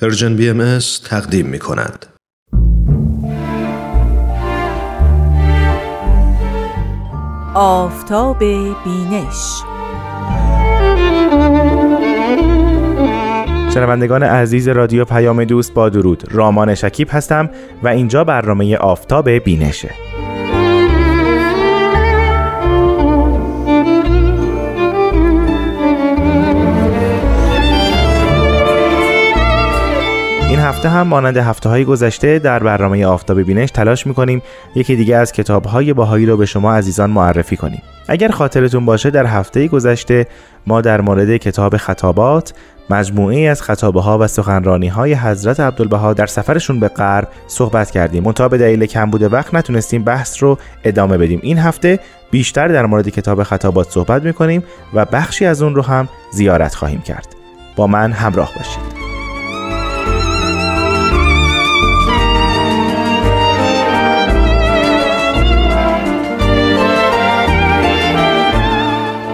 Persian BMS تقدیم می کند. آفتاب بینش. شنوندگان عزیز رادیو پیام دوست با درود. رامان شکیب هستم و اینجا برنامه آفتاب بینشه. هفته هم مانند هفته های گذشته در برنامه آفتاب بینش تلاش می‌کنیم یکی دیگه از کتاب های باهایی رو به شما عزیزان معرفی کنیم. اگر خاطرتون باشه در هفته گذشته ما در مورد کتاب خطابات مجموعه از خطابه ها و سخنرانی های حضرت عبدالبها در سفرشون به غرب صحبت کردیم. منتها به دلیل کم بوده وقت نتونستیم بحث رو ادامه بدیم. این هفته بیشتر در مورد کتاب خطابات صحبت می‌کنیم و بخشی از اون رو هم زیارت خواهیم کرد. با من همراه باشید.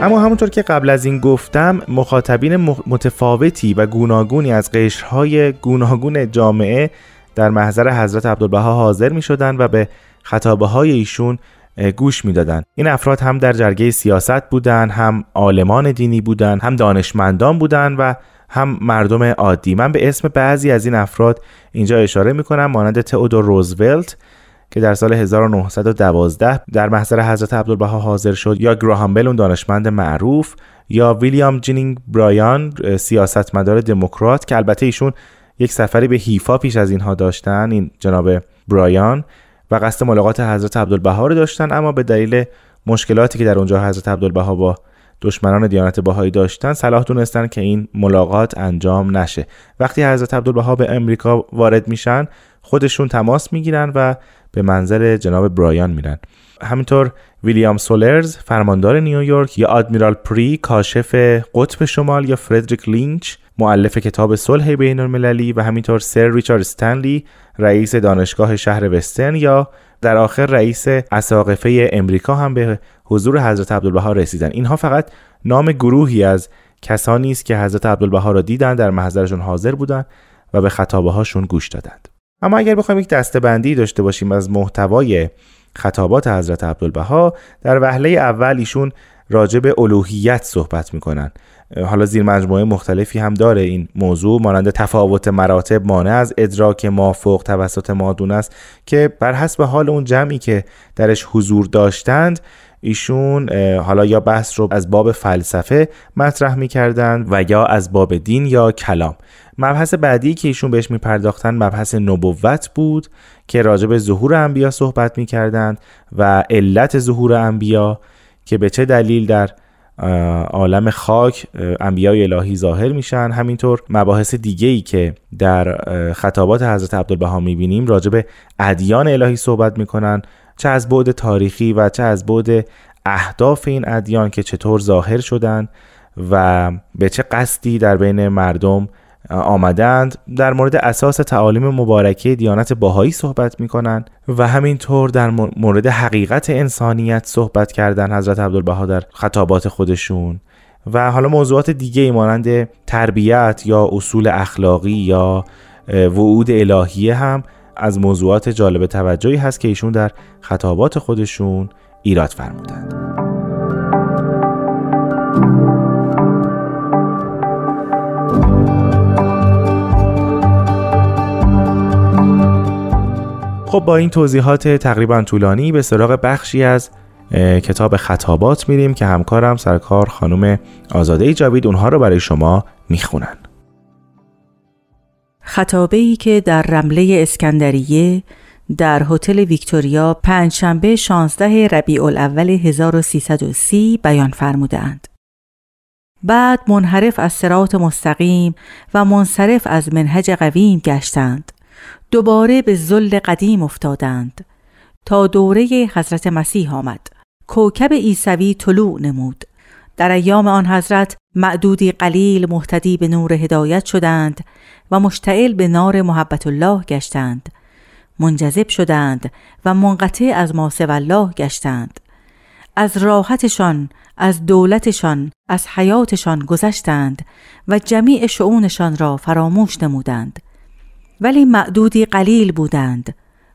اما همونطور که قبل از این گفتم مخاطبین متفاوتی و گوناگونی از قشرهای گوناگون جامعه در محضر حضرت عبدالبها حاضر می شدن و به خطابه های ایشون گوش می‌دادند. این افراد هم در جرگه سیاست بودند هم عالمان دینی بودند هم دانشمندان بودند و هم مردم عادی من به اسم بعضی از این افراد اینجا اشاره می کنم مانند تئودور روزولت که در سال 1912 در محضر حضرت عبدالبها حاضر شد یا گراهام بل اون دانشمند معروف یا ویلیام جینینگ برایان سیاستمدار دموکرات که البته ایشون یک سفری به حیفا پیش از اینها داشتن این جناب برایان و قصد ملاقات حضرت عبدالبها رو داشتن اما به دلیل مشکلاتی که در اونجا حضرت عبدالبها با دشمنان دیانت بهایی داشتن صلاح دونستن که این ملاقات انجام نشه. وقتی حضرت عبدالبها به امریکا وارد میشن خودشون تماس می‌گیرن و به منزل جناب برایان میرن. همینطور ویلیام سولرز فرماندار نیویورک یا آدمیرال پری کاشف قطب شمال یا فردریک لینچ معلف کتاب صلح بین المللی و همینطور سر ریچارد استنلی رئیس دانشگاه شهر وستن یا در آخر رئیس اساقفه امریکا هم به حضور حضرت عبدالبها رسیدن. اینها فقط نام گروهی از کسانی است که حضرت عبدالبها را دیدن در محضرشون حاضر بودند و به خطابه هاشون گوش دادند. اما اگر بخوایم یک دستبندی داشته باشیم از محتوای خطابات حضرت عبدالبها در وهله اول ایشون راجع به الوهیت صحبت می‌کنن. حالا زیر مجموعه مختلفی هم داره این موضوع. مانند تفاوت مراتب مانع از ادراک مافوق توسط مادون است که بر حسب حال اون جمعی که درش حضور داشتند ایشون حالا یا بحث رو از باب فلسفه مطرح می‌کردند و یا از باب دین یا کلام. مبحث بعدی که ایشون بهش میپرداختن مبحث نبوت بود که راجع به ظهور انبیا صحبت می‌کردند و علت ظهور انبیا که به چه دلیل در عالم خاک انبیای الهی ظاهر میشن. همینطور مباحث دیگه ای که در خطابات حضرت عبدالبها می‌بینیم راجع به ادیان الهی صحبت می‌کنن. چه از بعد تاریخی و چه از بعد اهداف این ادیان که چطور ظاهر شدن و به چه قصدی در بین مردم آمدند در مورد اساس تعالیم مبارکه دیانت باهایی صحبت می کنند و همینطور در مورد حقیقت انسانیت صحبت کردن حضرت عبدالبها در خطابات خودشون. و حالا موضوعات دیگه ای مانند تربیت یا اصول اخلاقی یا وعود الهیه هم از موضوعات جالب توجهی هست که ایشون در خطابات خودشون ایراد فرمودند. خب با این توضیحات تقریبا طولانی به سراغ بخشی از کتاب خطابات میریم که همکارم سرکار خانم آزاده جاوید اونها رو برای شما می‌خونن خطابه ای که در رمله اسکندریه در هتل ویکتوریا پنجشنبه 16 ربیع الاول 1330 بیان فرمودند. بعد منحرف از سرات مستقیم و منصرف از منهج قویم گشتند. دوباره به زل قدیم افتادند تا دوره حضرت مسیح آمد. کوکب عیسوی طلوع نمود. در ایام آن حضرت معدودی قلیل محتدی به نور هدایت شدند و مشتعل به نار محبت الله گشتند منجذب شدند و منقطع از ما الله گشتند از راحتشان از دولتشان از حیاتشان گذشتند و جمیع شعونشان را فراموش نمودند ولی معدودی قلیل بودند.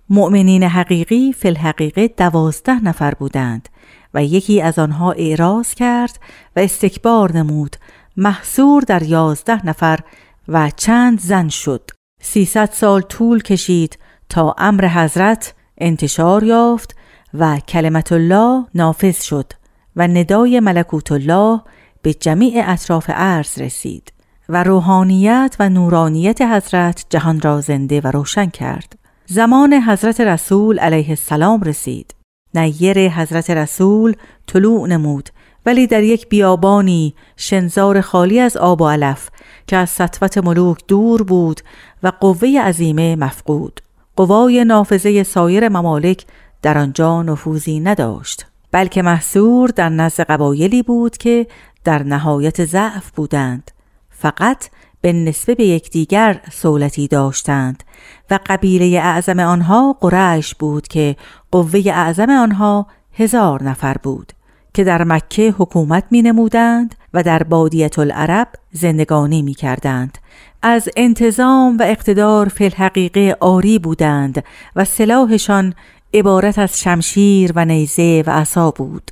مؤمنین حقیقی فی الحقیقه دوازده نفر بودند و یکی از آنها اعراض کرد و استکبار نمود. محصور در یازده نفر و چند زن شد. سیصد سال طول کشید تا امر حضرت انتشار یافت و کلمت الله نافذ شد و ندای ملکوت الله به جمیع اطراف عرض رسید. و روحانیت و نورانیت حضرت جهان را زنده و روشن کرد. زمان حضرت رسول علیه السلام رسید. نیر حضرت رسول طلوع نمود ولی در یک بیابانی شنزار خالی از آب و علف که از سطوت ملوک دور بود و قوه عظیمه مفقود. قوای نافذه سایر ممالک در آنجا نفوذی نداشت. بلکه محصور در نزد قبایلی بود که در نهایت ضعف بودند. فقط بالنسبه به یکدیگر صولتی داشتند و قبیله اعظم آنها قریش بود که قوه اعظم آنها هزار نفر بود که در مکه حکومت می نمودند و در بادیة العرب زندگانی می کردند. از انتظام و اقتدار عاری بودند و سلاحشان عبارت از شمشیر و نیزه و عصا بود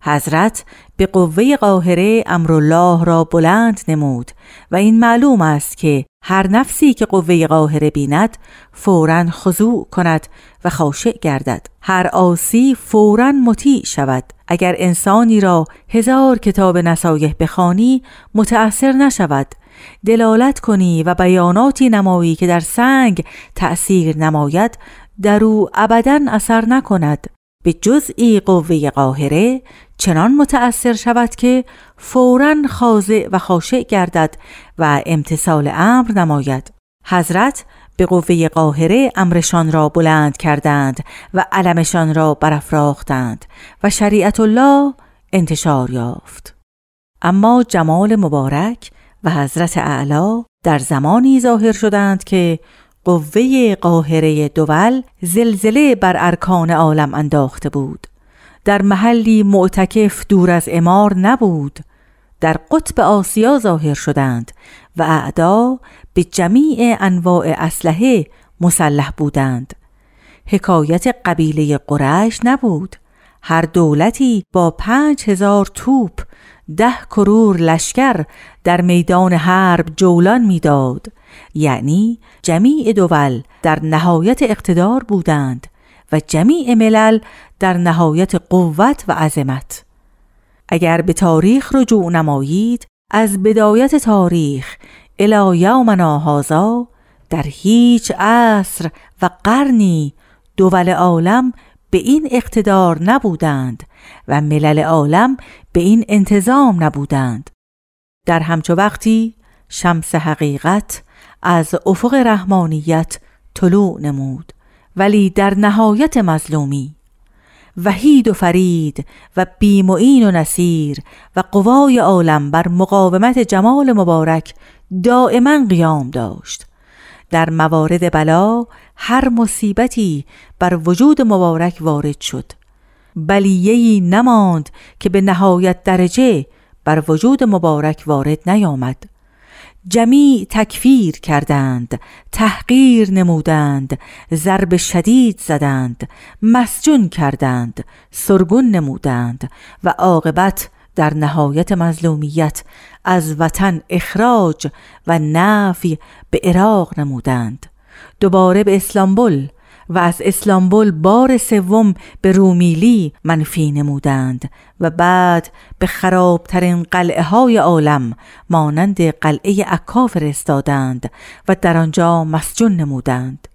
حضرت به قوه قاهره امرالله را بلند نمود و این معلوم است که هر نفسی که قوه قاهره بیند فورا خضوع کند و خاشع گردد. هر آسی فورا مطیع شود. اگر انسانی را هزار کتاب نصایح بخوانی متأثر نشود. دلالت کنی و بیاناتی نمایی که در سنگ تأثیر نماید در او ابدا اثر نکند. به جزئی قوه قاهره چنان متأثر شود که فورا خاضع و خاشع گردد و امتصال امر نماید. حضرت به قوه قاهره امرشان را بلند کردند و علمشان را برافراختند و شریعت الله انتشار یافت. اما جمال مبارک و حضرت اعلا در زمانی ظاهر شدند که قوه قاهره دول زلزله بر ارکان عالم انداخته بود. در محلی معتکف دور از امار نبود. در قطب آسیا ظاهر شدند و اعدا به جمیع انواع اسلحه مسلح بودند. حکایت قبیله قریش نبود. هر دولتی با پنج هزار توپ ده کرور لشکر در میدان حرب جولان می‌داد. یعنی جمیع دول در نهایت اقتدار بودند و جمیع ملل در نهایت قوت و عظمت. اگر به تاریخ رجوع نمایید از بدایت تاریخ الی یومنا هازا در هیچ عصر و قرنی دول عالم به این اقتدار نبودند و ملل عالم به این انتظام نبودند. در همچو وقتی شمس حقیقت از افق رحمانیت طلوع نمود ولی در نهایت مظلومی. وحید و فرید و بیمعین و نصیر و قوای عالم بر مقاومت جمال مبارک دائما قیام داشت. در موارد بلا هر مصیبتی بر وجود مبارک وارد شد. بلیهی نماند که به نهایت درجه بر وجود مبارک وارد نیامد. جمیع تکفیر کردند تحقیر نمودند ضرب شدید زدند مسجون کردند سرگون نمودند و عاقبت در نهایت مظلومیت از وطن اخراج و نفی به عراق نمودند. دوباره به اسلامبول و از اسلامبول بار سوم به رومیلی منفی نمودند و بعد به خرابترین قلعه های عالم مانند قلعه عکا فرستادند و در آنجا مسجون نمودند.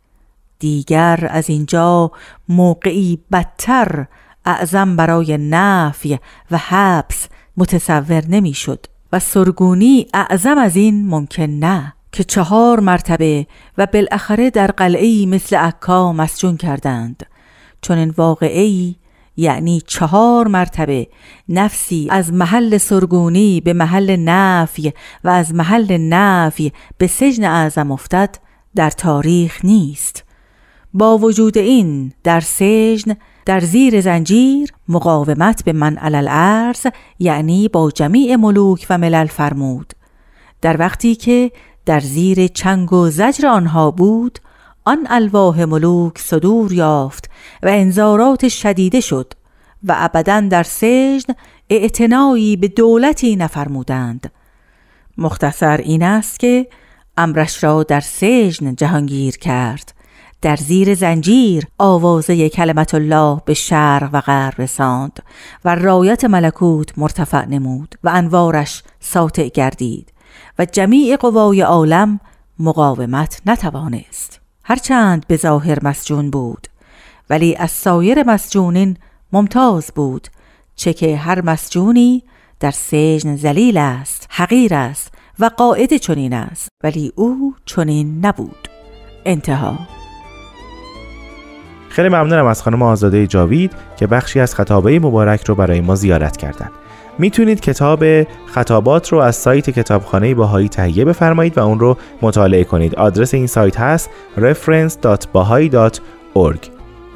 دیگر از اینجا موقعی بدتر اعظم برای نفی و حبس متصور نمی‌شد و سرگونی اعظم از این ممکن نه. که چهار مرتبه و بالاخره در قلعه مثل عکا مسجون کردند. چون این واقعی یعنی چهار مرتبه نفسی از محل سرگونی به محل نفی و از محل نفی به سجن اعظم افتد در تاریخ نیست. با وجود این در سجن در زیر زنجیر مقاومت به من علل ارز یعنی با جمیع ملوک و ملل فرمود. در وقتی که در زیر چنگ و زجر آنها بود آن الواح ملوک صدور یافت و انذارات شدیده شد و ابدا در سجن اعتنایی به دولتی نفرمودند. مختصر این است که امرش را در سجن جهانگیر کرد. در زیر زنجیر آوازه کلمت الله به شرق و غرب رساند و رایت ملکوت مرتفع نمود و انوارش ساطع گردید. و جمیع قوای عالم مقاومت نتوانست. هرچند به ظاهر مسجون بود ولی از سایر مسجونین ممتاز بود چه که هر مسجونی در سجن زلیل است حقیر است و قاعده چنین است ولی او چنین نبود. انتها. خیلی ممنونم از خانم آزاده جاوید که بخشی از خطابه مبارک رو برای ما زیارت کردند. می‌تونید کتاب خطابات رو از سایت کتابخانه باهایی تهیه بفرمایید و اون رو مطالعه کنید. آدرس این سایت هست reference.bahai.org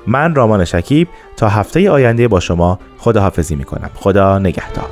من رامان شکیب تا هفته آینده با شما خداحافظی می‌کنم. خدا نگهدار.